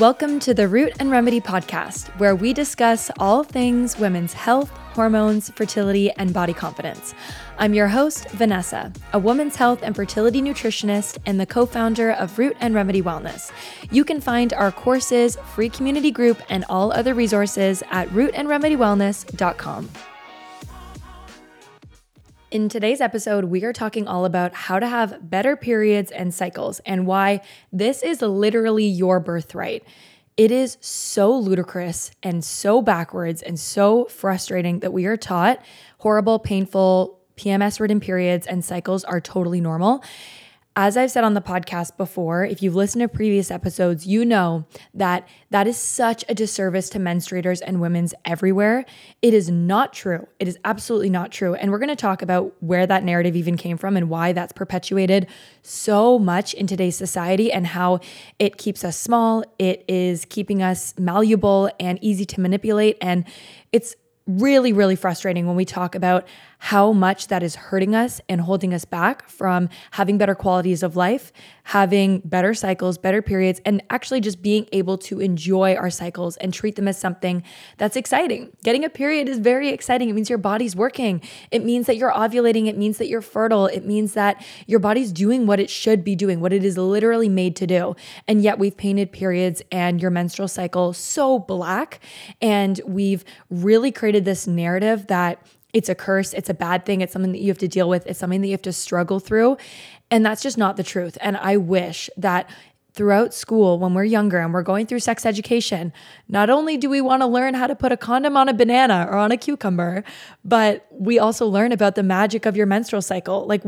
Welcome to the Root and Remedy podcast, where we discuss all things women's health, hormones, fertility, and body confidence. I'm your host, Vanessa, a women's health and fertility nutritionist and the co founder of Root and Remedy Wellness. You can find our courses, free community group, and all other resources at rootandremedywellness.com. In today's episode, we are talking all about how to have better periods and cycles and why this is literally your birthright. It is so ludicrous and so backwards and so frustrating that we are taught horrible, painful PMS ridden periods and cycles are totally normal. As I've said on the podcast before, if you've listened to previous episodes, you know that that is such a disservice to menstruators and women's everywhere. It is not true. It is absolutely not true. And we're going to talk about where that narrative even came from and why that's perpetuated so much in today's society and how it keeps us small. It is keeping us malleable and easy to manipulate. And it's really, really frustrating when we talk about how much that is hurting us and holding us back from having better qualities of life, having better cycles, better periods, and actually just being able to enjoy our cycles and treat them as something that's exciting. Getting a period is very exciting. It means your body's working, it means that you're ovulating, it means that you're fertile, it means that your body's doing what it should be doing, what it is literally made to do. And yet we've painted periods and your menstrual cycle so black, and we've really created this narrative that it's a curse, it's a bad thing, it's something that you have to deal with, it's something that you have to struggle through. And that's just not the truth. And I wish that throughout school when we're younger and we're going through sex education, not only do we want to learn how to put a condom on a banana or on a cucumber, but we also learn about the magic of your menstrual cycle. Like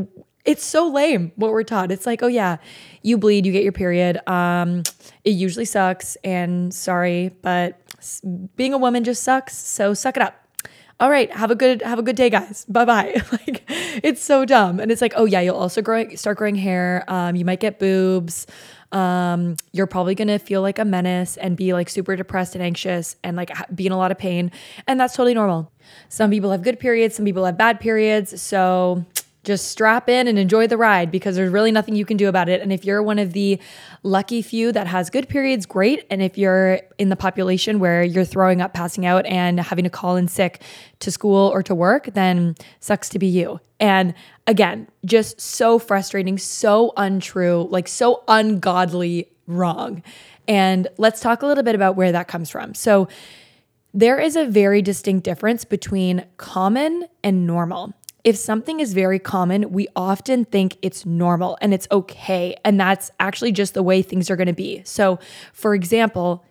it's so lame what we're taught. It's like, oh yeah, you bleed, you get your period. Um, it usually sucks, and sorry, but being a woman just sucks. So suck it up all right, have a good have a good day, guys. Bye bye. like it's so dumb, and it's like, oh yeah, you'll also grow start growing hair. Um, you might get boobs. Um, you're probably gonna feel like a menace and be like super depressed and anxious and like be in a lot of pain, and that's totally normal. Some people have good periods, some people have bad periods, so just strap in and enjoy the ride because there's really nothing you can do about it. And if you're one of the lucky few that has good periods, great. And if you're in the population where you're throwing up, passing out, and having to call in sick to school or to work, then sucks to be you. And again, just so frustrating, so untrue, like so ungodly wrong. And let's talk a little bit about where that comes from. So, there is a very distinct difference between common and normal if something is very common, we often think it's normal and it's okay. And that's actually just the way things are going to be. So, for example,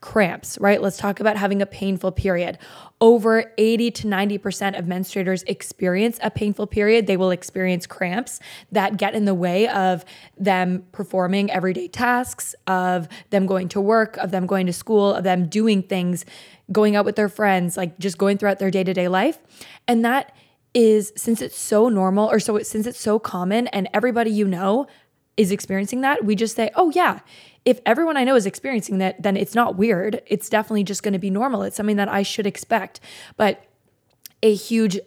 cramps, right? Let's talk about having a painful period. Over 80 to 90% of menstruators experience a painful period. They will experience cramps that get in the way of them performing everyday tasks, of them going to work, of them going to school, of them doing things, going out with their friends, like just going throughout their day to day life. And that is since it's so normal or so since it's so common and everybody you know is experiencing that, we just say, "Oh yeah, if everyone I know is experiencing that, then it's not weird. It's definitely just going to be normal. It's something that I should expect." But a huge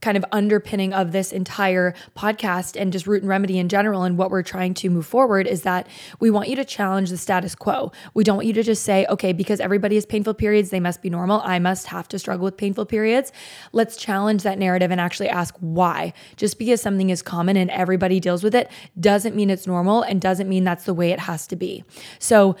kind of underpinning of this entire podcast and just root and remedy in general and what we're trying to move forward is that we want you to challenge the status quo. We don't want you to just say, okay, because everybody has painful periods, they must be normal. I must have to struggle with painful periods. Let's challenge that narrative and actually ask why. Just because something is common and everybody deals with it doesn't mean it's normal and doesn't mean that's the way it has to be. So,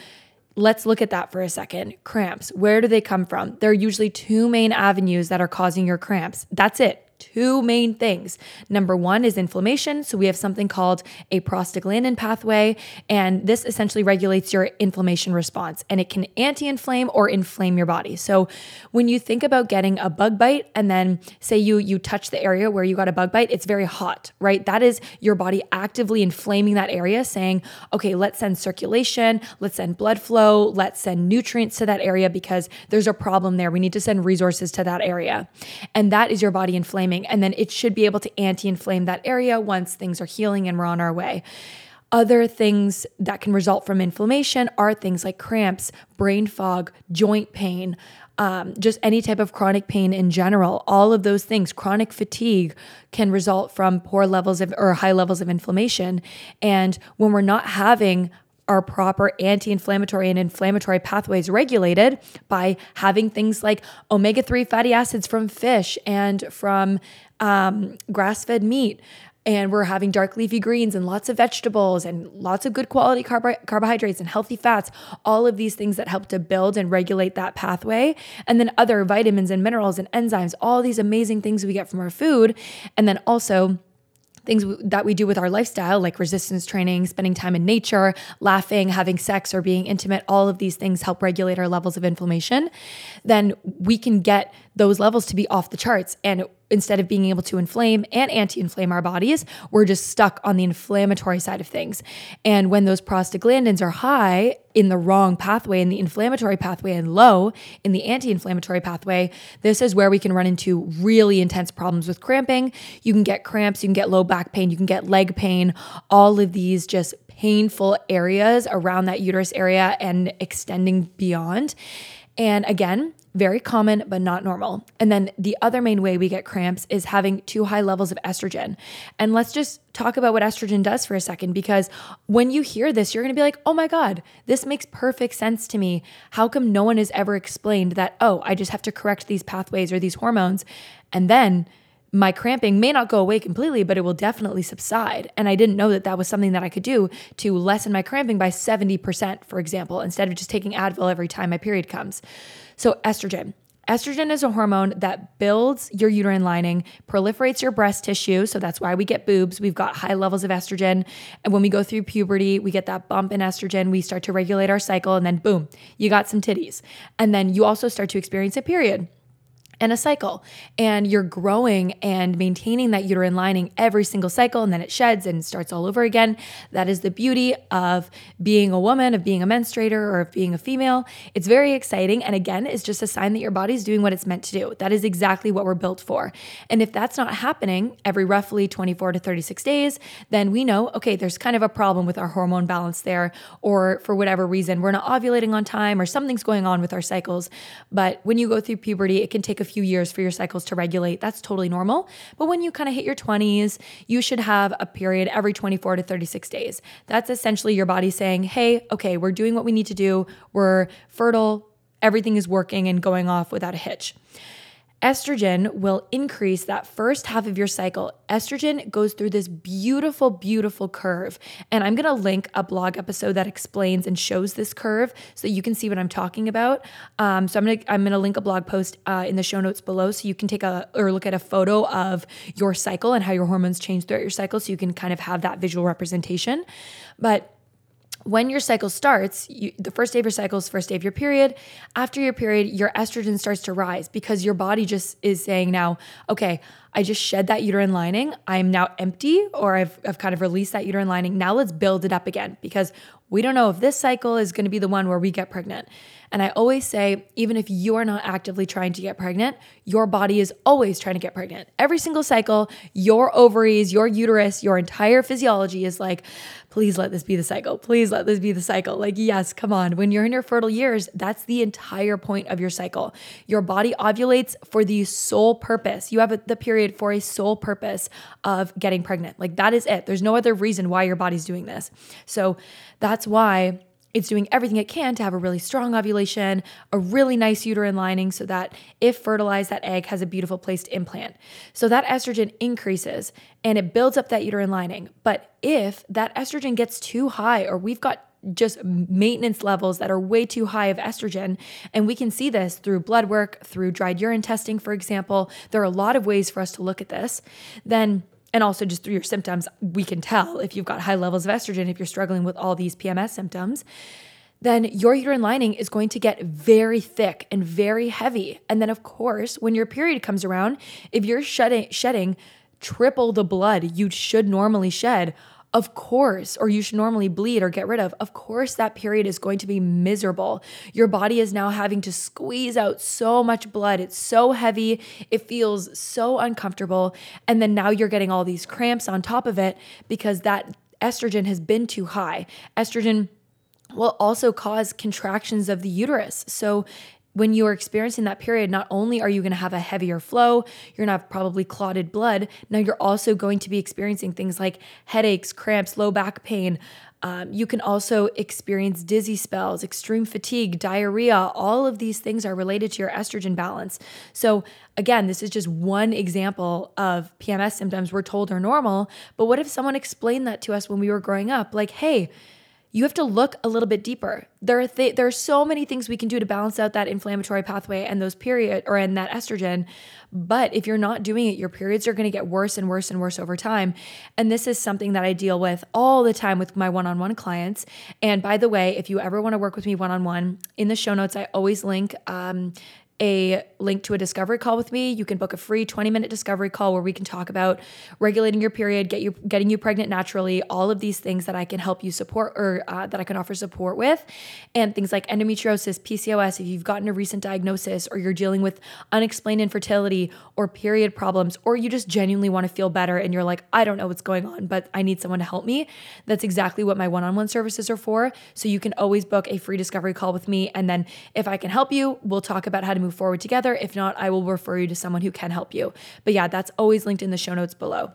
Let's look at that for a second. Cramps, where do they come from? There are usually two main avenues that are causing your cramps. That's it two main things. Number one is inflammation. So we have something called a prostaglandin pathway, and this essentially regulates your inflammation response and it can anti inflame or inflame your body. So when you think about getting a bug bite and then say you you touch the area where you got a bug bite, it's very hot, right? That is your body actively inflaming that area, saying, okay, let's send circulation, let's send blood flow, let's send nutrients to that area because there's a problem there. We need to send resources to that area. And that is your body inflaming And then it should be able to anti inflame that area once things are healing and we're on our way. Other things that can result from inflammation are things like cramps, brain fog, joint pain, um, just any type of chronic pain in general. All of those things, chronic fatigue can result from poor levels of or high levels of inflammation. And when we're not having our proper anti inflammatory and inflammatory pathways regulated by having things like omega 3 fatty acids from fish and from um, grass fed meat and we're having dark leafy greens and lots of vegetables and lots of good quality carb- carbohydrates and healthy fats, all of these things that help to build and regulate that pathway. And then other vitamins and minerals and enzymes, all these amazing things we get from our food. And then also, things that we do with our lifestyle, like resistance training, spending time in nature, laughing, having sex, or being intimate, all of these things help regulate our levels of inflammation, then we can get those levels to be off the charts. And instead of being able to inflame and anti inflame our bodies, we're just stuck on the inflammatory side of things. And when those prostaglandins are high in the wrong pathway, in the inflammatory pathway, and low in the anti inflammatory pathway, this is where we can run into really intense problems with cramping. You can get cramps, you can get low back pain, you can get leg pain, all of these just painful areas around that uterus area and extending beyond. And again, very common, but not normal. And then the other main way we get cramps is having too high levels of estrogen. And let's just talk about what estrogen does for a second, because when you hear this, you're gonna be like, oh my God, this makes perfect sense to me. How come no one has ever explained that, oh, I just have to correct these pathways or these hormones? And then my cramping may not go away completely, but it will definitely subside. And I didn't know that that was something that I could do to lessen my cramping by 70%, for example, instead of just taking Advil every time my period comes. So, estrogen. Estrogen is a hormone that builds your uterine lining, proliferates your breast tissue. So that's why we get boobs. We've got high levels of estrogen. And when we go through puberty, we get that bump in estrogen. We start to regulate our cycle, and then boom, you got some titties. And then you also start to experience a period and a cycle. And you're growing and maintaining that uterine lining every single cycle, and then it sheds and starts all over again. That is the beauty of being a woman, of being a menstruator, or of being a female. It's very exciting. And again, it's just a sign that your body's doing what it's meant to do. That is exactly what we're built for. And if that's not happening every roughly 24 to 36 days, then we know, okay, there's kind of a problem with our hormone balance there, or for whatever reason, we're not ovulating on time, or something's going on with our cycles. But when you go through puberty, it can take a few years for your cycles to regulate. That's totally normal. But when you kind of hit your 20s, you should have a period every 24 to 36 days. That's essentially your body saying, hey, okay, we're doing what we need to do. We're fertile. Everything is working and going off without a hitch. Estrogen will increase that first half of your cycle. Estrogen goes through this beautiful, beautiful curve. And I'm gonna link a blog episode that explains and shows this curve so you can see what I'm talking about. Um, so I'm gonna I'm gonna link a blog post uh, in the show notes below so you can take a or look at a photo of your cycle and how your hormones change throughout your cycle so you can kind of have that visual representation. But when your cycle starts, you, the first day of your cycle is first day of your period. After your period, your estrogen starts to rise because your body just is saying now, okay, I just shed that uterine lining. I'm now empty, or I've, I've kind of released that uterine lining. Now let's build it up again because we don't know if this cycle is going to be the one where we get pregnant. And I always say, even if you are not actively trying to get pregnant, your body is always trying to get pregnant. Every single cycle, your ovaries, your uterus, your entire physiology is like, please let this be the cycle. Please let this be the cycle. Like, yes, come on. When you're in your fertile years, that's the entire point of your cycle. Your body ovulates for the sole purpose. You have the period for a sole purpose of getting pregnant. Like, that is it. There's no other reason why your body's doing this. So, that's why it's doing everything it can to have a really strong ovulation, a really nice uterine lining, so that if fertilized, that egg has a beautiful place to implant. So that estrogen increases and it builds up that uterine lining. But if that estrogen gets too high, or we've got just maintenance levels that are way too high of estrogen. And we can see this through blood work, through dried urine testing, for example. There are a lot of ways for us to look at this. Then and also just through your symptoms, we can tell if you've got high levels of estrogen, if you're struggling with all these PMS symptoms, then your uterine lining is going to get very thick and very heavy. And then, of course, when your period comes around, if you're shedding, shedding triple the blood you should normally shed, of course, or you should normally bleed or get rid of, of course, that period is going to be miserable. Your body is now having to squeeze out so much blood. It's so heavy. It feels so uncomfortable. And then now you're getting all these cramps on top of it because that estrogen has been too high. Estrogen will also cause contractions of the uterus. So when you are experiencing that period, not only are you going to have a heavier flow, you're going to have probably clotted blood. Now you're also going to be experiencing things like headaches, cramps, low back pain, Um, you can also experience dizzy spells, extreme fatigue, diarrhea. All of these things are related to your estrogen balance. So, again, this is just one example of PMS symptoms we're told are normal. But what if someone explained that to us when we were growing up? Like, hey, you have to look a little bit deeper. There are th- there are so many things we can do to balance out that inflammatory pathway and those period or in that estrogen. But if you're not doing it, your periods are going to get worse and worse and worse over time. And this is something that I deal with all the time with my one-on-one clients. And by the way, if you ever want to work with me one-on-one, in the show notes I always link um, a link to a discovery call with me. You can book a free 20 minute discovery call where we can talk about regulating your period, get you getting you pregnant naturally, all of these things that I can help you support or uh, that I can offer support with, and things like endometriosis, PCOS. If you've gotten a recent diagnosis or you're dealing with unexplained infertility or period problems, or you just genuinely want to feel better and you're like, I don't know what's going on, but I need someone to help me. That's exactly what my one on one services are for. So you can always book a free discovery call with me, and then if I can help you, we'll talk about how to move move forward together. If not, I will refer you to someone who can help you. But yeah, that's always linked in the show notes below.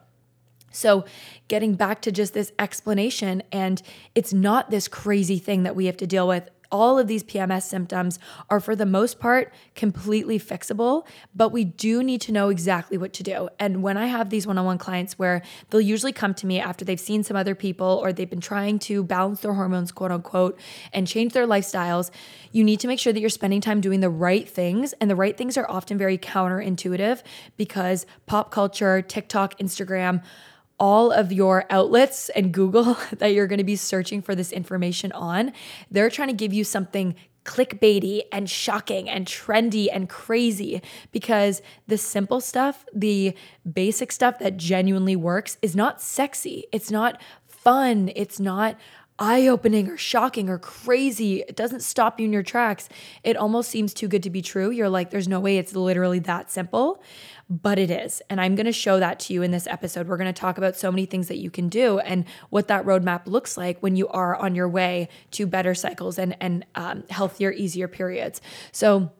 So, getting back to just this explanation, and it's not this crazy thing that we have to deal with all of these PMS symptoms are, for the most part, completely fixable, but we do need to know exactly what to do. And when I have these one on one clients where they'll usually come to me after they've seen some other people or they've been trying to balance their hormones, quote unquote, and change their lifestyles, you need to make sure that you're spending time doing the right things. And the right things are often very counterintuitive because pop culture, TikTok, Instagram, all of your outlets and Google that you're going to be searching for this information on, they're trying to give you something clickbaity and shocking and trendy and crazy because the simple stuff, the basic stuff that genuinely works is not sexy. It's not fun. It's not eye opening or shocking or crazy. It doesn't stop you in your tracks. It almost seems too good to be true. You're like, there's no way it's literally that simple but it is. And I'm going to show that to you in this episode. We're going to talk about so many things that you can do and what that roadmap looks like when you are on your way to better cycles and, and um, healthier, easier periods. So,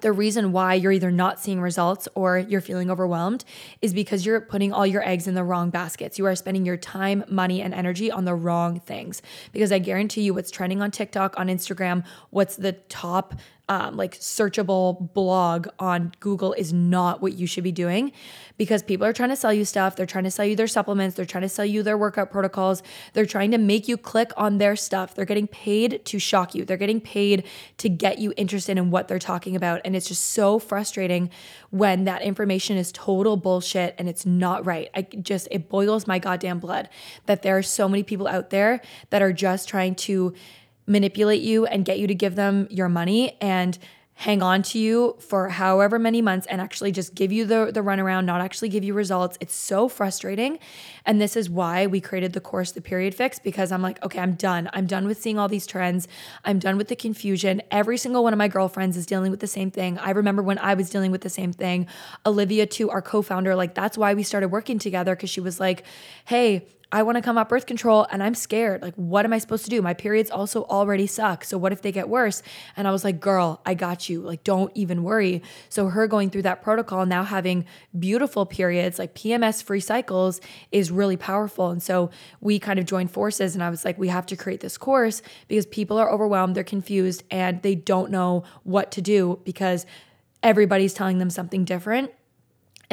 the reason why you're either not seeing results or you're feeling overwhelmed is because you're putting all your eggs in the wrong baskets. You are spending your time, money, and energy on the wrong things. Because I guarantee you, what's trending on TikTok, on Instagram, what's the top um, like searchable blog on Google is not what you should be doing because people are trying to sell you stuff. They're trying to sell you their supplements. They're trying to sell you their workout protocols. They're trying to make you click on their stuff. They're getting paid to shock you. They're getting paid to get you interested in what they're talking about. And it's just so frustrating when that information is total bullshit and it's not right. I just, it boils my goddamn blood that there are so many people out there that are just trying to manipulate you and get you to give them your money and hang on to you for however many months and actually just give you the, the runaround, not actually give you results. It's so frustrating. And this is why we created the course, The Period Fix, because I'm like, okay, I'm done. I'm done with seeing all these trends. I'm done with the confusion. Every single one of my girlfriends is dealing with the same thing. I remember when I was dealing with the same thing. Olivia, too, our co founder, like that's why we started working together because she was like, hey, I want to come off birth control and I'm scared. Like, what am I supposed to do? My periods also already suck. So, what if they get worse? And I was like, girl, I got you. Like, don't even worry. So, her going through that protocol, now having beautiful periods, like PMS free cycles, is really powerful. And so, we kind of joined forces. And I was like, we have to create this course because people are overwhelmed, they're confused, and they don't know what to do because everybody's telling them something different.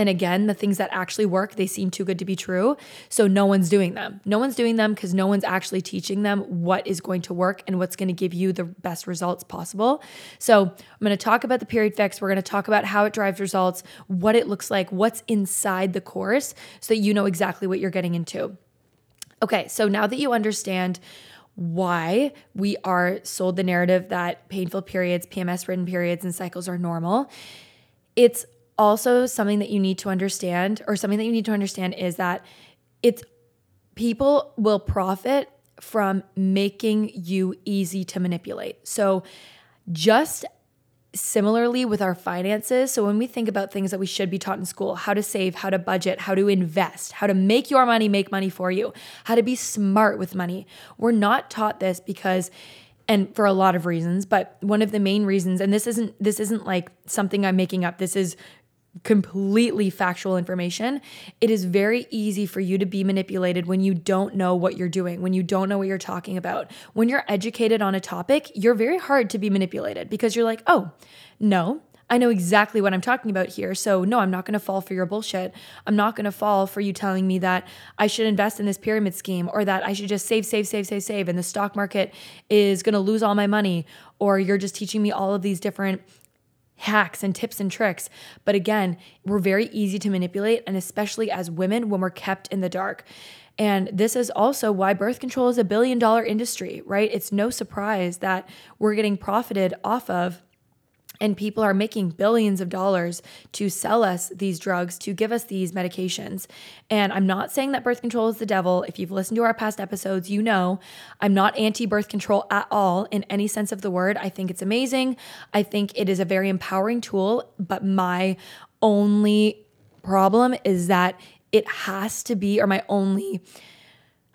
And again, the things that actually work, they seem too good to be true. So no one's doing them. No one's doing them because no one's actually teaching them what is going to work and what's going to give you the best results possible. So I'm going to talk about the period fix. We're going to talk about how it drives results, what it looks like, what's inside the course so that you know exactly what you're getting into. Okay, so now that you understand why we are sold the narrative that painful periods, PMS ridden periods, and cycles are normal, it's also something that you need to understand, or something that you need to understand is that it's people will profit from making you easy to manipulate. So, just similarly with our finances. So, when we think about things that we should be taught in school, how to save, how to budget, how to invest, how to make your money make money for you, how to be smart with money, we're not taught this because and for a lot of reasons but one of the main reasons and this isn't this isn't like something i'm making up this is completely factual information, it is very easy for you to be manipulated when you don't know what you're doing, when you don't know what you're talking about. When you're educated on a topic, you're very hard to be manipulated because you're like, oh, no, I know exactly what I'm talking about here. So, no, I'm not going to fall for your bullshit. I'm not going to fall for you telling me that I should invest in this pyramid scheme or that I should just save, save, save, save, save, and the stock market is going to lose all my money. Or you're just teaching me all of these different hacks and tips and tricks. But again, we're very easy to manipulate, and especially as women when we're kept in the dark. And this is also why birth control is a billion dollar industry, right? It's no surprise that we're getting profited off of and people are making billions of dollars to sell us these drugs, to give us these medications. And I'm not saying that birth control is the devil. If you've listened to our past episodes, you know I'm not anti birth control at all in any sense of the word. I think it's amazing. I think it is a very empowering tool. But my only problem is that it has to be, or my only,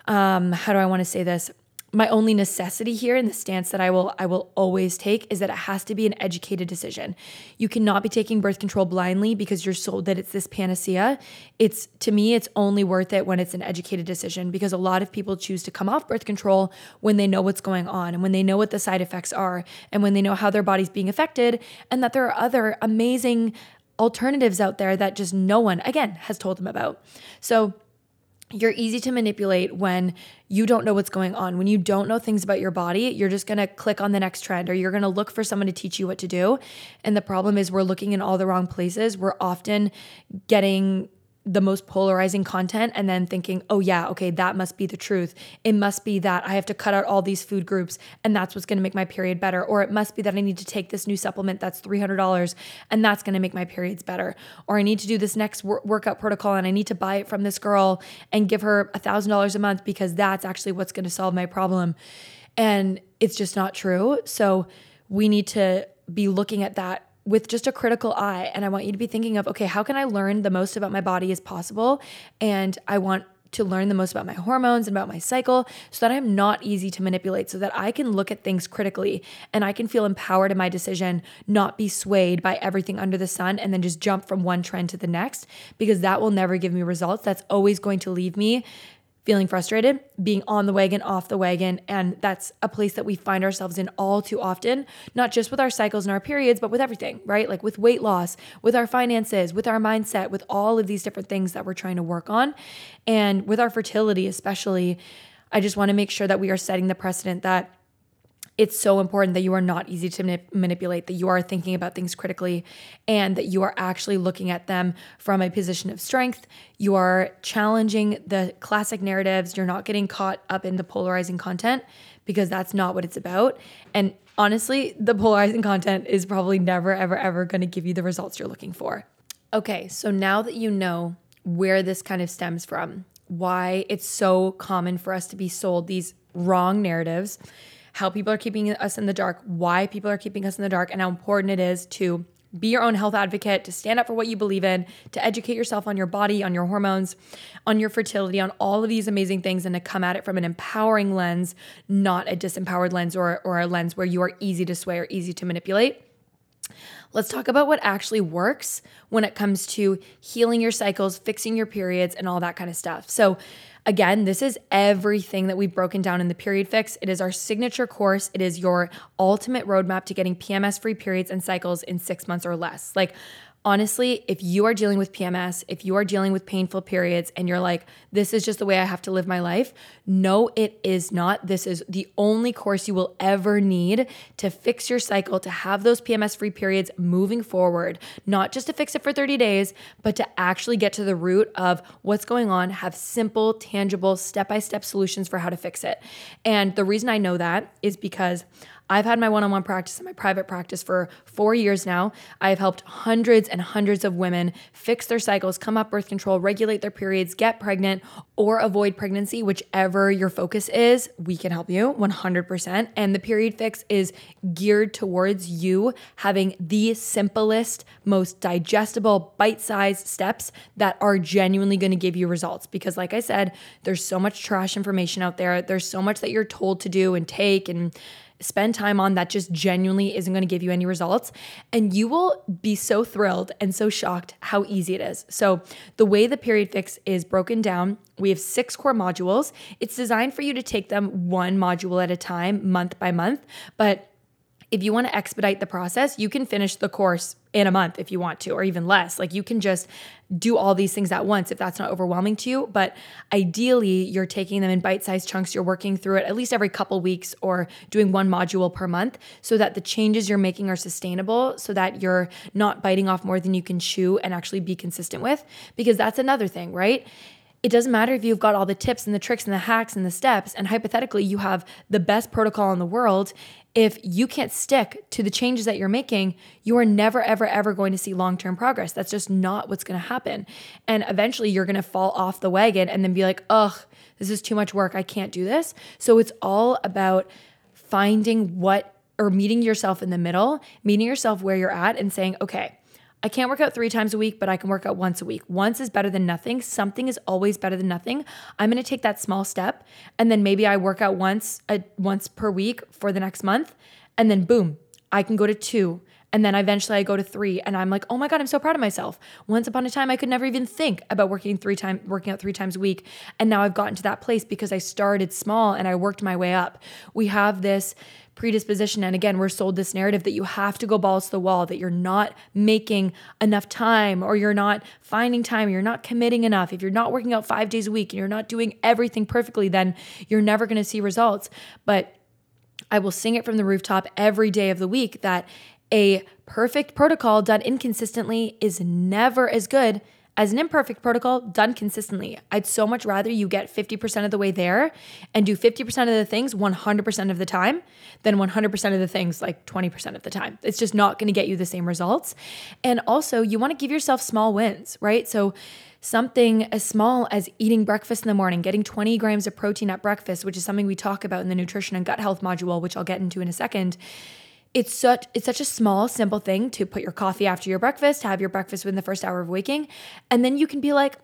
um, how do I want to say this? My only necessity here in the stance that I will I will always take is that it has to be an educated decision. You cannot be taking birth control blindly because you're sold that it's this panacea. It's to me it's only worth it when it's an educated decision because a lot of people choose to come off birth control when they know what's going on and when they know what the side effects are and when they know how their body's being affected and that there are other amazing alternatives out there that just no one again has told them about. So you're easy to manipulate when you don't know what's going on. When you don't know things about your body, you're just gonna click on the next trend or you're gonna look for someone to teach you what to do. And the problem is, we're looking in all the wrong places. We're often getting the most polarizing content and then thinking, oh, yeah, okay, that must be the truth. It must be that I have to cut out all these food groups and that's what's gonna make my period better. Or it must be that I need to take this new supplement that's $300 and that's gonna make my periods better. Or I need to do this next wor- workout protocol and I need to buy it from this girl and give her $1,000 a month because that's actually what's gonna solve my problem. And it's just not true. So we need to be looking at that with just a critical eye. And I want you to be thinking of, okay, how can I learn the most about my body as possible? And I want to learn the most about my hormones and about my cycle so that I'm not easy to manipulate, so that I can look at things critically and I can feel empowered in my decision, not be swayed by everything under the sun and then just jump from one trend to the next, because that will never give me results. That's always going to leave me feeling frustrated, being on the wagon, off the wagon. And that's a place that we find ourselves in all too often, not just with our cycles and our periods, but with everything, right? Like with weight loss, with our finances, with our mindset, with all of these different things that we're trying to work on. And with our fertility, especially, I just want to make sure that we are setting the precedent that it's so important that you are not easy to manip- manipulate, that you are thinking about things critically, and that you are actually looking at them from a position of strength. You are challenging the classic narratives. You're not getting caught up in the polarizing content because that's not what it's about. And honestly, the polarizing content is probably never, ever, ever going to give you the results you're looking for. Okay, so now that you know where this kind of stems from, why it's so common for us to be sold these wrong narratives how people are keeping us in the dark, why people are keeping us in the dark, and how important it is to be your own health advocate, to stand up for what you believe in, to educate yourself on your body, on your hormones, on your fertility, on all of these amazing things, and to come at it from an empowering lens, not a disempowered lens or, or a lens where you are easy to sway or easy to manipulate. Let's talk about what actually works when it comes to healing your cycles, fixing your periods, and all that kind of stuff. So, Again, this is everything that we've broken down in the period fix. It is our signature course. It is your ultimate roadmap to getting PMS free periods and cycles in six months or less. Like, honestly, if you are dealing with PMS, if you are dealing with painful periods and you're like, this is just the way I have to live my life, no, it is not. This is the only course you will ever need to fix your cycle, to have those PMS free periods moving forward, not just to fix it for 30 days, but to actually get to the root of what's going on, have simple, tangible, step by step solutions for how to fix it. And the reason I know that is because I've had my one on one practice and my private practice for four years now. I have helped hundreds and hundreds of women fix their cycles, come off birth control, regulate their periods, get pregnant, or avoid pregnancy, whichever your focus is. We can help you 100%. And the period fix is geared towards you having the simplest, most digestible, bite sized steps that are genuinely going to give you results. Because, like I said, there's so much trash information out there, there's so much that you're told to do and take and spend time on that just genuinely isn't going to give you any results. And you will be so thrilled and so shocked how easy it is. So, the way the period fix is broken down, we have six core modules. It's designed for you to take them one module at a time, month by month. But if you want to expedite the process, you can finish the course in a month if you want to, or even less. Like you can just do all these things at once if that's not overwhelming to you. But ideally, you're taking them in bite sized chunks. You're working through it at least every couple weeks or doing one module per month so that the changes you're making are sustainable, so that you're not biting off more than you can chew and actually be consistent with. Because that's another thing, right? It doesn't matter if you've got all the tips and the tricks and the hacks and the steps, and hypothetically, you have the best protocol in the world if you can't stick to the changes that you're making, you are never, ever, ever going to see long term progress. That's just not what's going to happen. And eventually you're going to fall off the wagon and then be like, ugh, this is too much work. I can't do this. So it's all about finding what or meeting yourself in the middle, meeting yourself where you're at and saying, okay, I can't work out three times a week, but I can work out once a week. Once is better than nothing. Something is always better than nothing. I'm going to take that small step, and then maybe I work out once a, once per week for the next month, and then boom, I can go to two. And then eventually I go to three, and I'm like, oh my god, I'm so proud of myself. Once upon a time, I could never even think about working three times, working out three times a week, and now I've gotten to that place because I started small and I worked my way up. We have this predisposition. And again, we're sold this narrative that you have to go balls to the wall, that you're not making enough time or you're not finding time, you're not committing enough. If you're not working out five days a week and you're not doing everything perfectly, then you're never going to see results. But I will sing it from the rooftop every day of the week that a perfect protocol done inconsistently is never as good as an imperfect protocol done consistently. I'd so much rather you get 50% of the way there and do 50% of the things 100% of the time than 100% of the things like 20% of the time. It's just not going to get you the same results. And also, you want to give yourself small wins, right? So, something as small as eating breakfast in the morning, getting 20 grams of protein at breakfast, which is something we talk about in the nutrition and gut health module, which I'll get into in a second it's such it's such a small simple thing to put your coffee after your breakfast have your breakfast within the first hour of waking. And then you can be like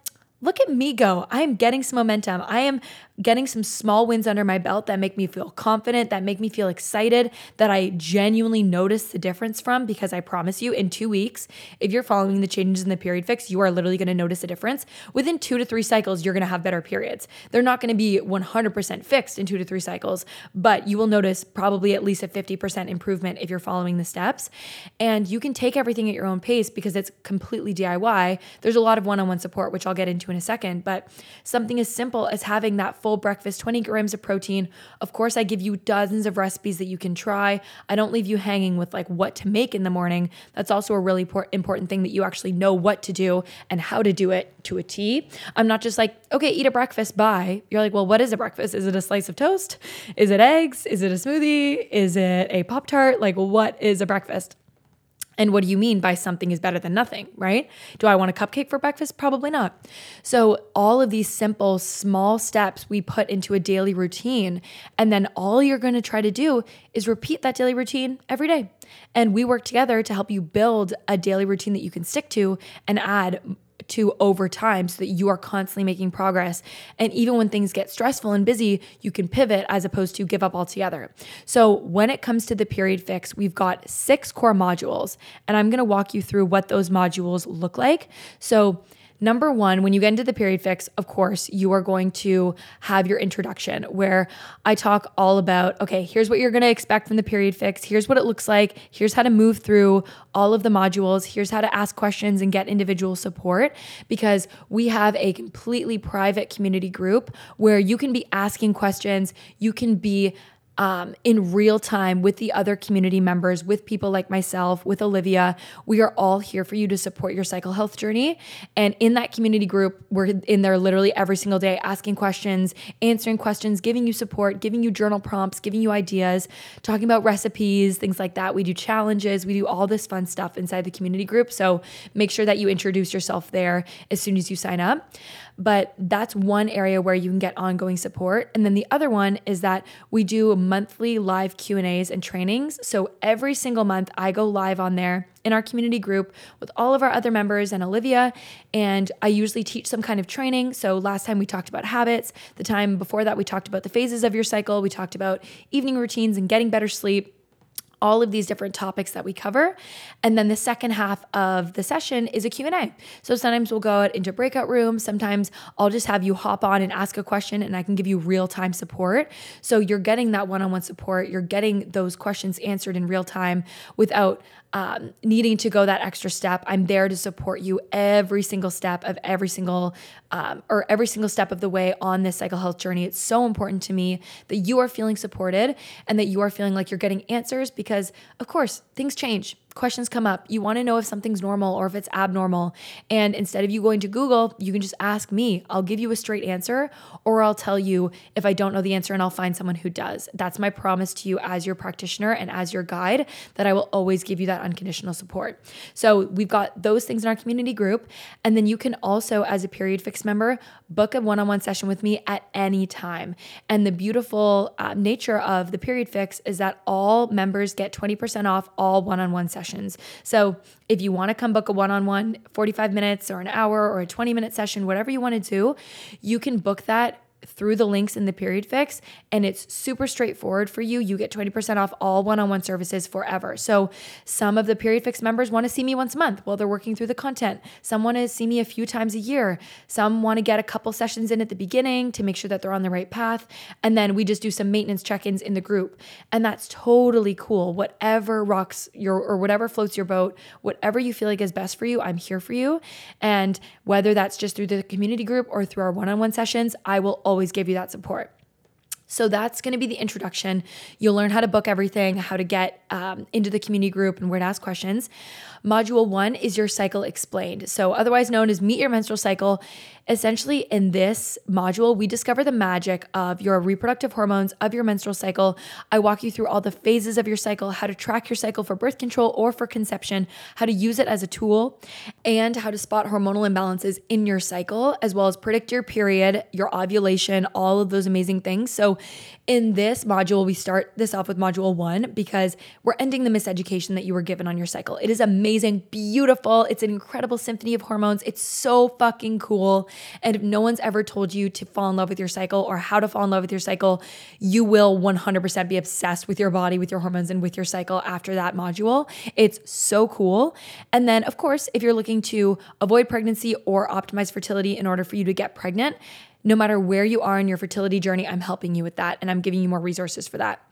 look at me go. I am getting some momentum. I am getting some small wins under my belt that make me feel confident, that make me feel excited, that I genuinely notice the difference from. Because I promise you, in two weeks, if you're following the changes in the period fix, you are literally to notice a difference. Within two to three cycles, you're to have better periods. They're not to be 100% fixed in two to three cycles, but you will notice probably at least a 50% improvement if you're following the steps. And you can take everything at your own pace because it's completely DIY. There's a lot of one on one support, which I'll get into in a second, but something as simple as having that full breakfast, 20 grams of protein. Of course, I give you dozens of recipes that you can try. I don't leave you hanging with like what to make in the morning. That's also a really important thing that you actually know what to do and how to do it to a T. I'm not just like, okay, eat a breakfast, bye. You're like, well, what is a breakfast? Is it a slice of toast? Is it eggs? Is it a smoothie? Is it a Pop Tart? Like, what is a breakfast? And what do you mean by something is better than nothing, right? Do I want a cupcake for breakfast? Probably not. So, all of these simple, small steps we put into a daily routine. And then all you're going to try to do is repeat that daily routine every day. And we work together to help you build a daily routine that you can stick to and add to over time so that you are constantly making progress. And even when things get stressful and busy, you can pivot as opposed to give up altogether. So, when it comes to the period fix, we've got six core modules, and I'm gonna walk you through what those modules look like. So, Number one, when you get into the period fix, of course, you are going to have your introduction where I talk all about okay, here's what you're going to expect from the period fix. Here's what it looks like. Here's how to move through all of the modules. Here's how to ask questions and get individual support because we have a completely private community group where you can be asking questions. You can be um, in real time with the other community members, with people like myself, with Olivia. We are all here for you to support your cycle health journey. And in that community group, we're in there literally every single day asking questions, answering questions, giving you support, giving you journal prompts, giving you ideas, talking about recipes, things like that. We do challenges, we do all this fun stuff inside the community group. So make sure that you introduce yourself there as soon as you sign up. But that's one area where you can get ongoing support. And then the other one is that we do monthly live Q&As and trainings. So every single month I go live on there in our community group with all of our other members and Olivia and I usually teach some kind of training. So last time we talked about habits, the time before that we talked about the phases of your cycle, we talked about evening routines and getting better sleep all of these different topics that we cover. And then the second half of the session is a Q&A. So sometimes we'll go out into breakout rooms, sometimes I'll just have you hop on and ask a question and I can give you real-time support. So you're getting that one-on-one support, you're getting those questions answered in real time without um, needing to go that extra step. I'm there to support you every single step of every single um, or every single step of the way on this cycle health journey. It's so important to me that you are feeling supported and that you are feeling like you're getting answers because, of course, things change questions come up. You want to know if something's normal or if it's abnormal. And instead of you going to Google, you can just ask me. I'll give you a straight answer, or I'll tell you if I don't know the answer and I'll find someone who does. That's my promise to you as your practitioner and as your guide that I will always give you that unconditional support. So we've got those things in our community group. And then you can also, as a Period Fix member, book a one on one session with me at any time. And the beautiful uh, nature of the Period Fix is that all members get 20% off all one on one sessions sessions. So if you want to come book a one on one, 45 minutes or an hour or a 20 minute session, whatever you want to do, you can book that through the links in the period fix and it's super straightforward for you. You get 20% off all one-on-one services forever. So some of the period fix members want to see me once a month while they're working through the content. Some want to see me a few times a year. Some want to get a couple sessions in at the beginning to make sure that they're on the right path and then we just do some maintenance check-ins in the group. And that's totally cool. Whatever rocks your or whatever floats your boat, whatever you feel like is best for you, I'm here for you. And whether that's just through the community group or through our one-on-one sessions, I will always give you that support. So that's going to be the introduction. You'll learn how to book everything, how to get um, into the community group, and where to ask questions. Module one is your cycle explained. So, otherwise known as Meet Your Menstrual Cycle. Essentially, in this module, we discover the magic of your reproductive hormones, of your menstrual cycle. I walk you through all the phases of your cycle, how to track your cycle for birth control or for conception, how to use it as a tool, and how to spot hormonal imbalances in your cycle, as well as predict your period, your ovulation, all of those amazing things. So, in this module, we start this off with module one because we're ending the miseducation that you were given on your cycle. It is amazing, beautiful. It's an incredible symphony of hormones. It's so fucking cool. And if no one's ever told you to fall in love with your cycle or how to fall in love with your cycle, you will 100% be obsessed with your body, with your hormones, and with your cycle after that module. It's so cool. And then, of course, if you're looking to avoid pregnancy or optimize fertility in order for you to get pregnant, no matter where you are in your fertility journey, I'm helping you with that and I'm giving you more resources for that.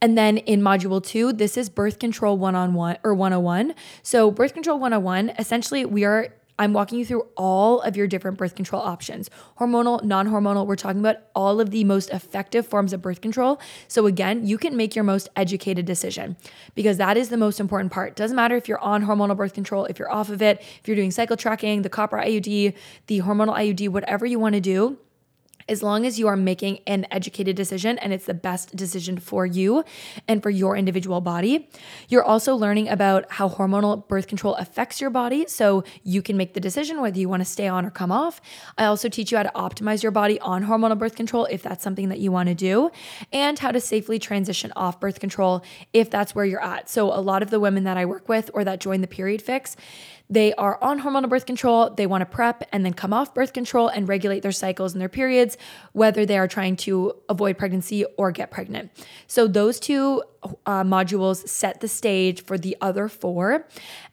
And then in module two, this is birth control one on one or 101. So, birth control 101, essentially, we are I'm walking you through all of your different birth control options hormonal, non hormonal. We're talking about all of the most effective forms of birth control. So, again, you can make your most educated decision because that is the most important part. Doesn't matter if you're on hormonal birth control, if you're off of it, if you're doing cycle tracking, the copper IUD, the hormonal IUD, whatever you want to do as long as you are making an educated decision and it's the best decision for you and for your individual body. You're also learning about how hormonal birth control affects your body so you can make the decision whether you want to stay on or come off. I also teach you how to optimize your body on hormonal birth control if that's something that you want to do, and how to safely transition off birth control if that's where you're at. So, a lot of the women that I work with or that join the period fix, they are on hormonal birth control, they want to prep and then come off birth control and regulate their cycles and their periods, whether they are trying to avoid pregnancy or get pregnant. So, those two uh, modules set the stage for the other four.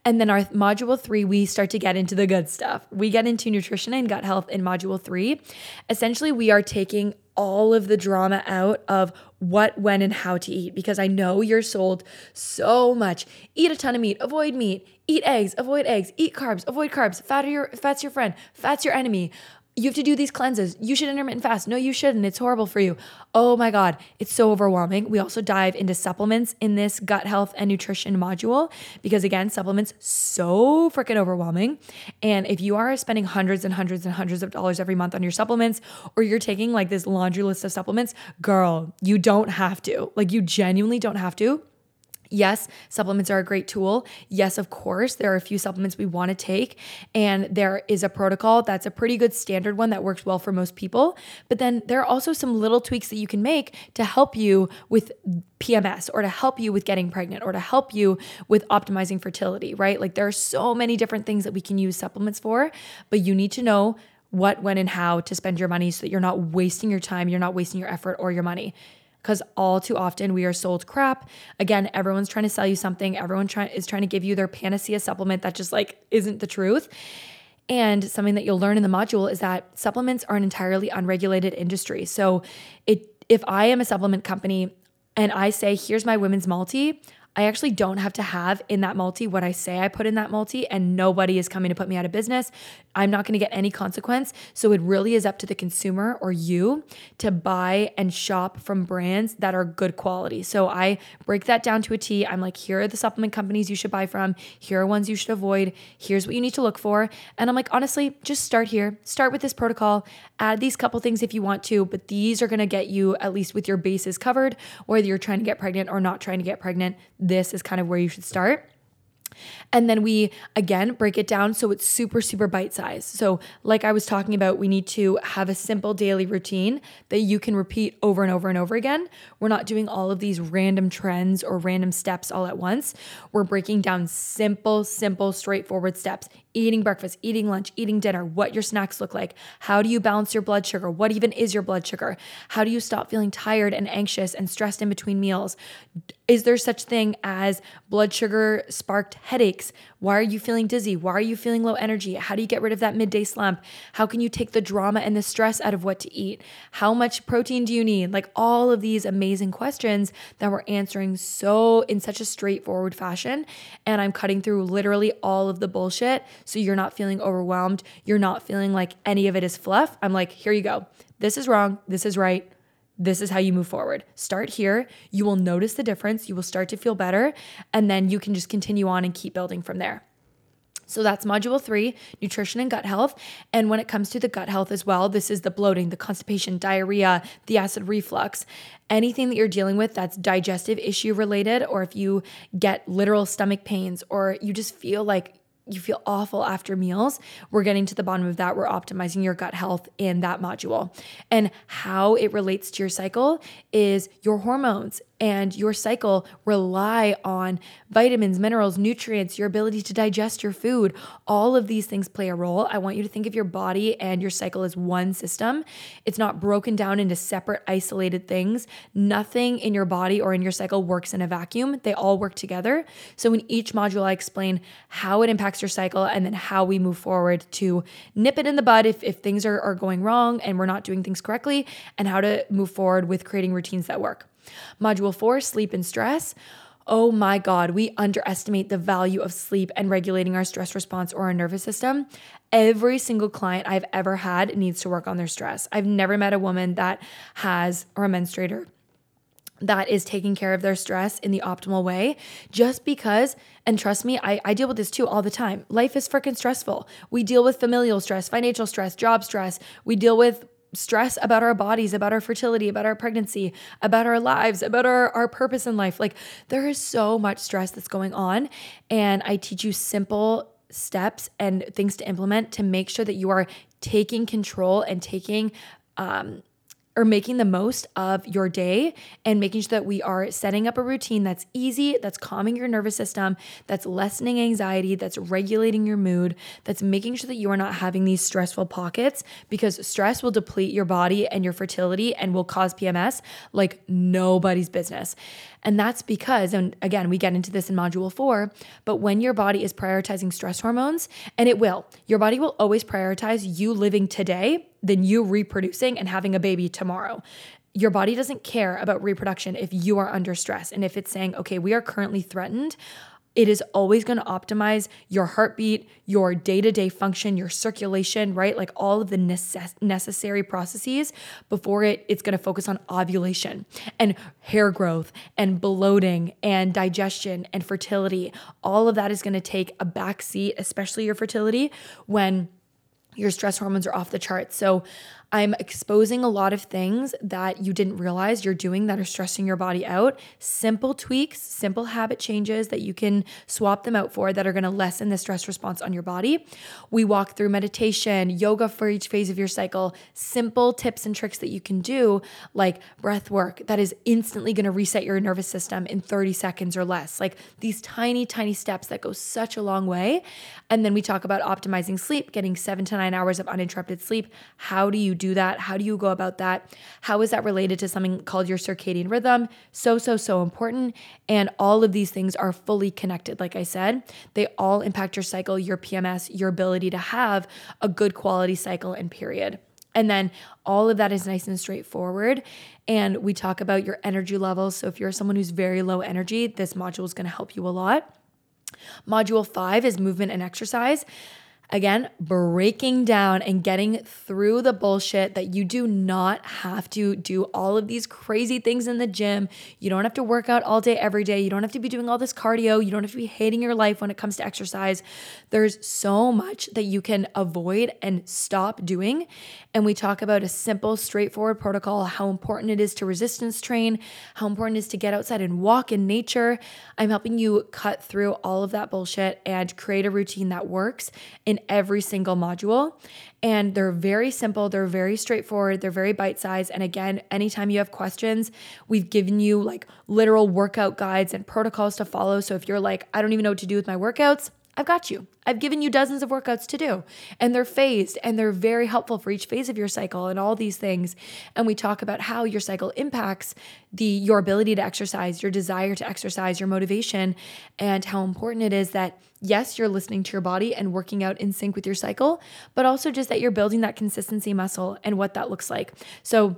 And then our module three, we start to get into the good stuff. We get into nutrition and gut health in module three. Essentially, we are taking all of the drama out of what, when, and how to eat because I know you're sold so much. Eat a ton of meat, avoid meat, eat eggs, avoid eggs, eat carbs, avoid carbs, fat your, fat's your friend, fat's your enemy you have to do these cleanses. You should intermittent fast. No, you shouldn't. It's horrible for you. Oh my God, it's so overwhelming. We also dive into supplements in this gut health and nutrition module because, again, supplements so freaking overwhelming. And if you are spending hundreds and hundreds and hundreds of dollars every month on your supplements, or you're taking like this laundry list of supplements, girl, you don't have to. Like, you genuinely don't have to Yes, supplements are a great tool. Yes, of course, there are a few supplements we want to take, and there is a protocol that's a pretty good standard one that works well for most people. But then there are also some little tweaks that you can make to help you with PMS or to help you with getting pregnant or to help you with optimizing fertility, right? Like there are so many different things that we can use supplements for, but you need to know what, when, and how to spend your money so that you're not wasting your time, you're not wasting your effort or your money because all too often we are sold crap. Again, everyone's trying to sell you something. Everyone try- is trying to give you their panacea supplement that just like isn't the truth. And something that you'll learn in the module is that supplements are an entirely unregulated industry. So, it if I am a supplement company and I say, "Here's my women's multi," I actually don't have to have in that multi what I say I put in that multi, and nobody is coming to put me out of business. I'm not going to get any consequence. So it really is up to the consumer or you to buy and shop from brands that are good quality. So I break that down to a T. I'm like, here are the supplement companies you should buy from. Here are ones you should avoid. Here's what you need to look for. And I'm like, honestly, just start here. Start with this protocol. Add these couple things if you want to, but these are going to get you at least with your bases covered, whether you're trying to get pregnant or not trying to get pregnant this is kind of where you should start. And then we again break it down so it's super, super bite size. So, like I was talking about, we need to have a simple daily routine that you can repeat over and over and over again. We're not doing all of these random trends or random steps all at once. We're breaking down simple, simple, straightforward steps eating breakfast, eating lunch, eating dinner, what your snacks look like. How do you balance your blood sugar? What even is your blood sugar? How do you stop feeling tired and anxious and stressed in between meals? Is there such thing as blood sugar sparked headaches? Why are you feeling dizzy? Why are you feeling low energy? How do you get rid of that midday slump? How can you take the drama and the stress out of what to eat? How much protein do you need? Like all of these amazing questions that we're answering so in such a straightforward fashion. And I'm cutting through literally all of the bullshit so you're not feeling overwhelmed. You're not feeling like any of it is fluff. I'm like, here you go. This is wrong. This is right. This is how you move forward. Start here. You will notice the difference. You will start to feel better. And then you can just continue on and keep building from there. So that's module three, nutrition and gut health. And when it comes to the gut health as well, this is the bloating, the constipation, diarrhea, the acid reflux, anything that you're dealing with that's digestive issue related, or if you get literal stomach pains, or you just feel like you feel awful after meals, we're getting to the bottom of that. We're optimizing your gut health in that module. And how it relates to your cycle is your hormones and your cycle rely on vitamins, minerals, nutrients, your ability to digest your food. All of these things play a role. I want you to think of your body and your cycle as one system. It's not broken down into separate, isolated things. Nothing in your body or in your cycle works in a vacuum, they all work together. So, in each module, I explain how it impacts your cycle and then how we move forward to nip it in the bud if, if things are, are going wrong and we're not doing things correctly, and how to move forward with creating routines that work. Module four, sleep and stress. Oh my God, we underestimate the value of sleep and regulating our stress response or our nervous system. Every single client I've ever had needs to work on their stress. I've never met a woman that has, or a menstruator, that is taking care of their stress in the optimal way just because and trust me I, I deal with this too all the time life is freaking stressful we deal with familial stress financial stress job stress we deal with stress about our bodies, about our fertility, about our pregnancy, about our lives, about our, our purpose in life. Like there is so much stress that's going on. And I teach you simple steps and things to implement to make sure that you are taking control and taking um, or making the most of your day and making sure that we are setting up a routine that's easy, that's calming your nervous system, that's lessening anxiety, that's regulating your mood, that's making sure that you are not having these stressful pockets because stress will deplete your body and your fertility and will cause PMS like nobody's business. And that's because, and again, we get into this in module four, but when your body is prioritizing stress hormones, and it will, your body will always prioritize you living today than you reproducing and having a baby tomorrow. Your body doesn't care about reproduction if you are under stress and if it's saying, okay, we are currently threatened it is always going to optimize your heartbeat, your day to day function, your circulation, right? Like all of the necess- necessary processes before it, it's going to focus on ovulation and hair growth and bloating and digestion and fertility. All of that is going to take a back seat, especially your fertility, when your stress hormones are off the charts. So I'm exposing a lot of things that you didn't realize you're doing that are stressing your body out. Simple tweaks, simple habit changes that you can swap them out for that are going to lessen the stress response on your body. We walk through meditation, yoga for each phase of your cycle, simple tips and tricks that you can do, like breath work, that is instantly going to reset your nervous system in 30 seconds or less. Like these tiny, tiny steps that go such a long way. And then we talk about optimizing sleep, getting seven to nine hours of uninterrupted sleep. How do you do that? How do you go about that? How is that related to something called your circadian rhythm? So, so, so important. And all of these things are fully connected. Like I said, they all impact your cycle, your PMS, your ability to have a good quality cycle and period. And then all of that is nice and straightforward. And we talk about your energy levels. So if you're someone who's very low energy, this module is going to help you a lot. Module five is movement and exercise. Again, breaking down and getting through the bullshit that you do not have to do all of these crazy things in the gym. You don't have to work out all day, every day. You don't have to be doing all this cardio. You don't have to be hating your life when it comes to exercise. There's so much that you can avoid and stop doing. And we talk about a simple, straightforward protocol, how important it is to resistance train, how important it is to get outside and walk in nature. I'm helping you cut through all of that bullshit and create a routine that works in every single module. And they're very simple, they're very straightforward, they're very bite sized. And again, anytime you have questions, we've given you like literal workout guides and protocols to follow. So if you're like, I don't even know what to do with my workouts, I've got you. I've given you dozens of workouts to do, and they're phased and they're very helpful for each phase of your cycle and all these things. And we talk about how your cycle impacts the your ability to exercise, your desire to exercise, your motivation, and how important it is that yes, you're listening to your body and working out in sync with your cycle, but also just that you're building that consistency muscle and what that looks like. So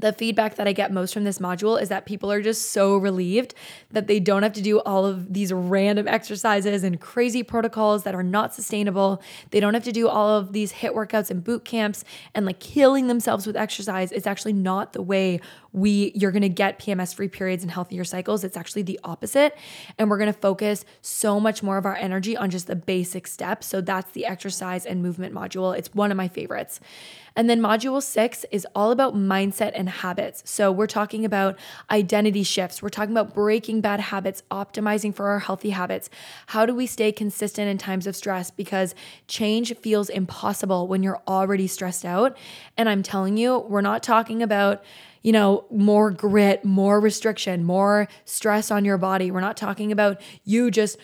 the feedback that I get most from this module is that people are just so relieved that they don't have to do all of these random exercises and crazy protocols that are not sustainable. They don't have to do all of these HIIT workouts and boot camps and like killing themselves with exercise. It's actually not the way we you're going to get PMS free periods and healthier cycles. It's actually the opposite. And we're going to focus so much more of our energy on just the basic steps. So that's the exercise and movement module. It's one of my favorites. And then module six is all about mindset and habits. So we're talking about identity shifts. We're talking about breaking bad habits, optimizing for our healthy habits. How do we stay consistent in times of stress? Because change feels impossible when you're already stressed out. And I'm telling you, we're not talking about you know, more grit, more restriction, more stress on your body. We're not talking about you just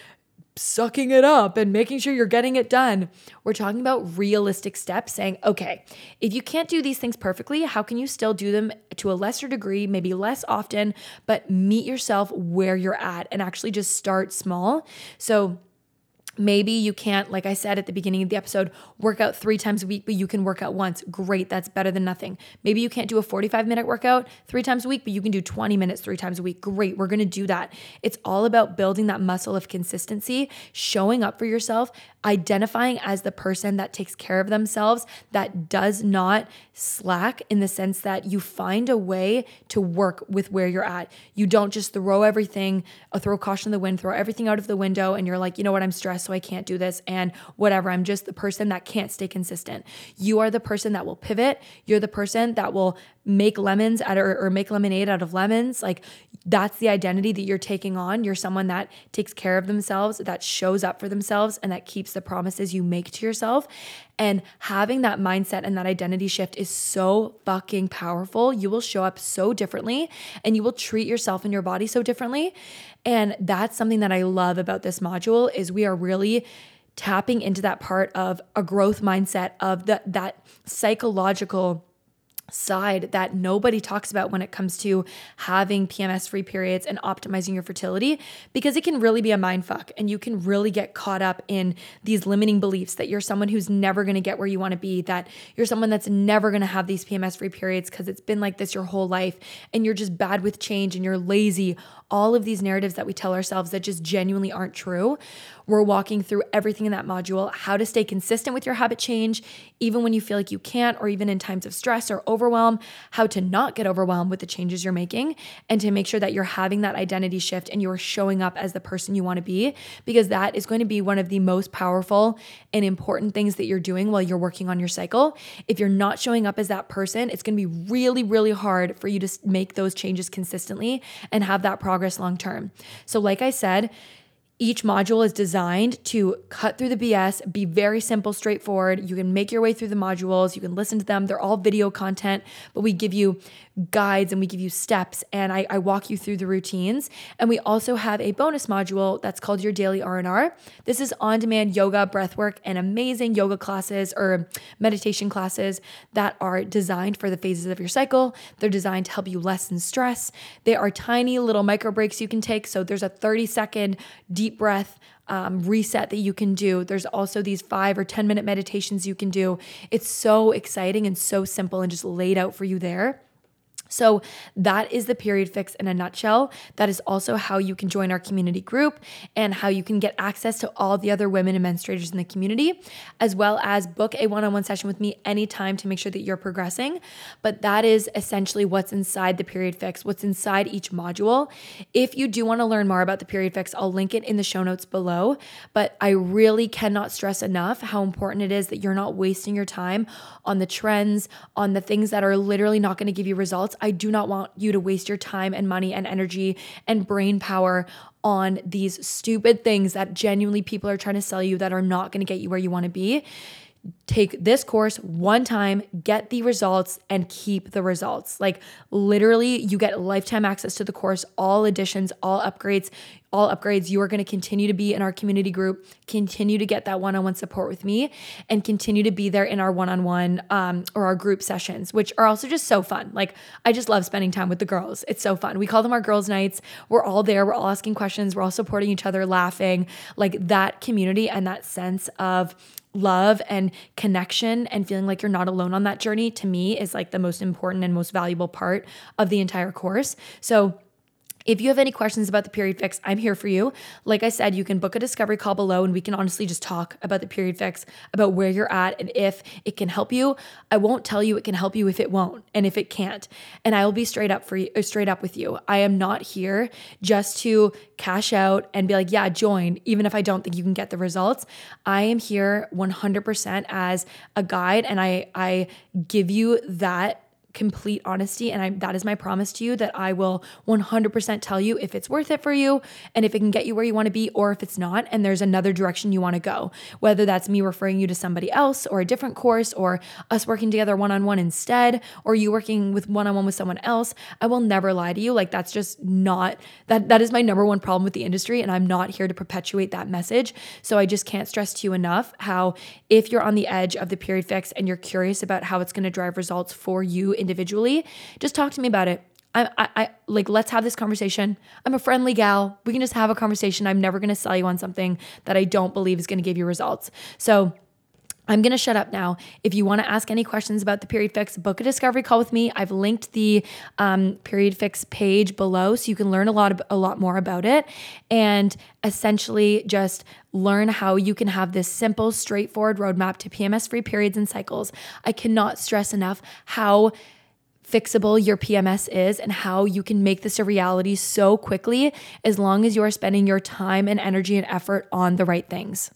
sucking it up and making sure you're getting it done. We're talking about realistic steps saying, okay, if you can't do these things perfectly, how can you still do them to a lesser degree, maybe less often, but meet yourself where you're at and actually just start small? So, Maybe you can't, like I said at the beginning of the episode, work out three times a week, but you can work out once. Great, that's better than nothing. Maybe you can't do a 45 minute workout three times a week, but you can do 20 minutes three times a week. Great, we're gonna do that. It's all about building that muscle of consistency, showing up for yourself, identifying as the person that takes care of themselves, that does not slack in the sense that you find a way to work with where you're at. You don't just throw everything, uh, throw caution in the wind, throw everything out of the window, and you're like, you know what, I'm stressed, so I can't do this, and whatever. I'm just the person that can't stay consistent. You are the person that will pivot. You're the person that will make lemons out of, or make lemonade out of lemons. Like that's the identity that you're taking on. You're someone that takes care of themselves, that shows up for themselves, and that keeps the promises you make to yourself. And having that mindset and that identity shift is so fucking powerful. You will show up so differently and you will treat yourself and your body so differently. And that's something that I love about this module is we are really tapping into that part of a growth mindset of the, that psychological side that nobody talks about when it comes to having PMS free periods and optimizing your fertility because it can really be a mind fuck and you can really get caught up in these limiting beliefs that you're someone who's never going to get where you want to be that you're someone that's never going to have these PMS free periods because it's been like this your whole life and you're just bad with change and you're lazy all of these narratives that we tell ourselves that just genuinely aren't true. We're walking through everything in that module how to stay consistent with your habit change, even when you feel like you can't, or even in times of stress or overwhelm, how to not get overwhelmed with the changes you're making, and to make sure that you're having that identity shift and you're showing up as the person you want to be, because that is going to be one of the most powerful and important things that you're doing while you're working on your cycle. If you're not showing up as that person, it's going to be really, really hard for you to make those changes consistently and have that progress long term. So, like I said, each module is designed to cut through the BS, be very simple, straightforward. You can make your way through the modules, you can listen to them. They're all video content, but we give you guides and we give you steps and I, I walk you through the routines. And we also have a bonus module that's called your daily R&R. This is on-demand yoga, breathwork, and amazing yoga classes or meditation classes that are designed for the phases of your cycle. They're designed to help you lessen stress. They are tiny little micro breaks you can take. So there's a 30 second deep breath um, reset that you can do. There's also these five or 10 minute meditations you can do. It's so exciting and so simple and just laid out for you there. So, that is the period fix in a nutshell. That is also how you can join our community group and how you can get access to all the other women and menstruators in the community, as well as book a one on one session with me anytime to make sure that you're progressing. But that is essentially what's inside the period fix, what's inside each module. If you do want to learn more about the period fix, I'll link it in the show notes below. But I really cannot stress enough how important it is that you're not wasting your time on the trends, on the things that are literally not going to give you results. I do not want you to waste your time and money and energy and brain power on these stupid things that genuinely people are trying to sell you that are not going to get you where you want to be take this course one time, get the results, and keep the results. Like literally, you get lifetime access to the course, all additions, all upgrades, all upgrades. You are going to continue to be in our community group, continue to get that one on one support with me, and continue to be there in our one on one or our group sessions, which are also just so fun. Like, I just love spending time with the girls. It's so fun. We call them our girls' nights. We're all there, we're all asking questions, we're all supporting each other, laughing. Like that community and that sense of love and connection and feeling like you're not alone on that journey to me is like the most important and most valuable part of the entire course. So if you have any questions about the period fix, I'm here for you. Like I said, you can book a discovery call below and we can honestly just talk about the period fix, about where you're at and if it can help you. I won't tell you it can help you if it won't and if it can't. And I will be straight up for you, uh, straight up with you. I am not here just to cash out and be like, "Yeah, join," even if I don't think you can get the results. I am here 100% as a guide and I I give you that complete honesty and I, that is my promise to you that I will 100% tell you if it's worth it for you and if it can get you where you want to be or if it's not and there's another direction you want to go. Whether that's me referring you to somebody else or a different course or us working together one-on-one instead or you working with one-on-one with someone else I will never lie to you. Like that's just not that that is my number one problem with the industry and I'm not here to perpetuate that message. So I just can't stress to you enough how if you're on the edge of the period fix and you're curious about how it's going to drive results for you individually, just talk to me about it. I, I, I, like let's have this conversation. I'm a friendly gal. We can just have a conversation. I'm never to sell you on something that I don't believe is to give you results. So I'm going to shut up now. If you want to ask any questions about the period fix, book a discovery call with me. I've linked the um, period fix page below so you can learn a lot of, a lot more about it and essentially just learn how you can have this simple, straightforward roadmap to PMS free periods and cycles. I cannot stress enough how fixable your PMS is and how you can make this a reality so quickly as long as you are spending your time and energy and effort on the right things.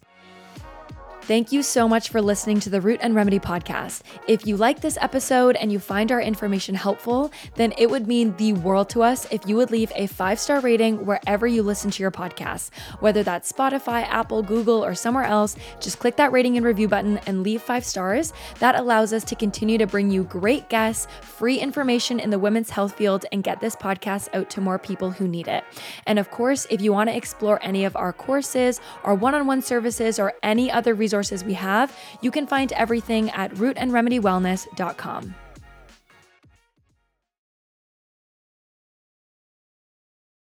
Thank you so much for listening to the Root and Remedy podcast. If you like this episode and you find our information helpful, then it would mean the world to us if you would leave a five star rating wherever you listen to your podcast. Whether that's Spotify, Apple, Google, or somewhere else, just click that rating and review button and leave five stars. That allows us to continue to bring you great guests, free information in the women's health field, and get this podcast out to more people who need it. And of course, if you want to explore any of our courses, our one on one services, or any other resources, resources we have, you can find everything at rootandremedywellness.com.